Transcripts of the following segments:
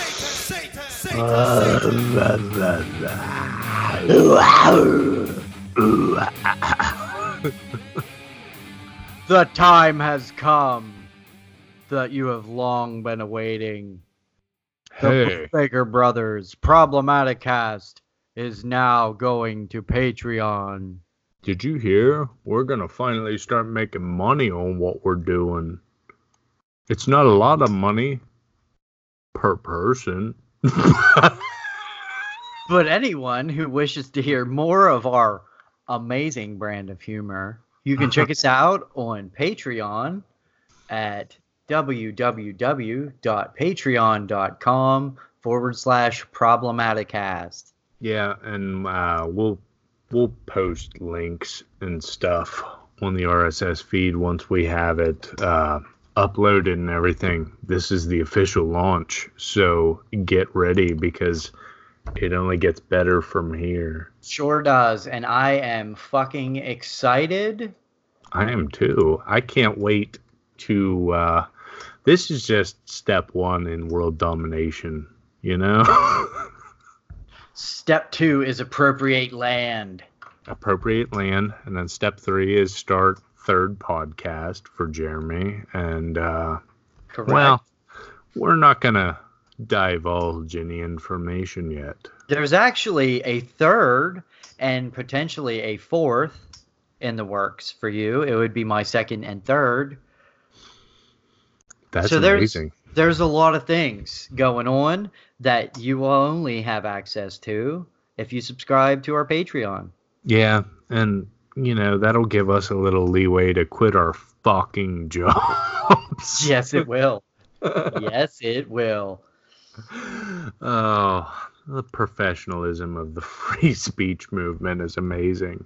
The time has come that you have long been awaiting. The Hey, Baker Brothers Problematic Cast is now going to Patreon. did you hear? We're gonna finally start making money on what we're doing. It's not a lot of money per person. But anyone who wishes to hear more of our amazing brand of humor, you can check us out on Patreon at www.patreon.com forward slash problematicast. Yeah, and uh, we'll we'll post links and stuff on the RSS feed once we have it uh, uploaded and everything. This is the official launch, so get ready because it only gets better from here. Sure does. And I am fucking excited. I am too. I can't wait to. Uh, this is just step one in world domination. You know, Step two is appropriate land. appropriate land, and then step three is start third podcast for Jeremy. And uh, well, we're not gonna divulge any information yet. There's actually a third and potentially a fourth in the works for you. It would be my second and third. That's So there's- amazing. There's a lot of things going on that you will only have access to if you subscribe to our Patreon. Yeah, and you know that'll give us a little leeway to quit our fucking jobs. Yes, it will. yes, it will. Oh, the professionalism of the free speech movement is amazing.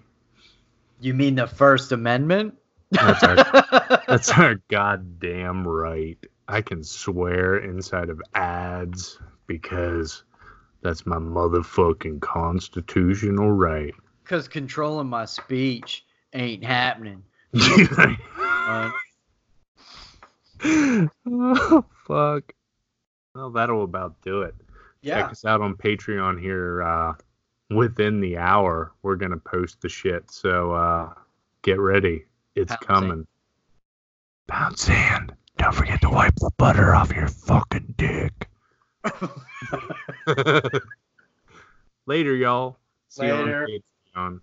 You mean the First Amendment? That's our, that's our goddamn right. I can swear inside of ads because that's my motherfucking constitutional right. Because controlling my speech ain't happening. Uh, oh, fuck. Well, that'll about do it. yeah. Check us out on Patreon here uh, within the hour. We're going to post the shit. So uh, get ready. It's Pound coming. Pound sand. Don't forget to wipe the butter off your fucking dick. Later, y'all. See Later. On.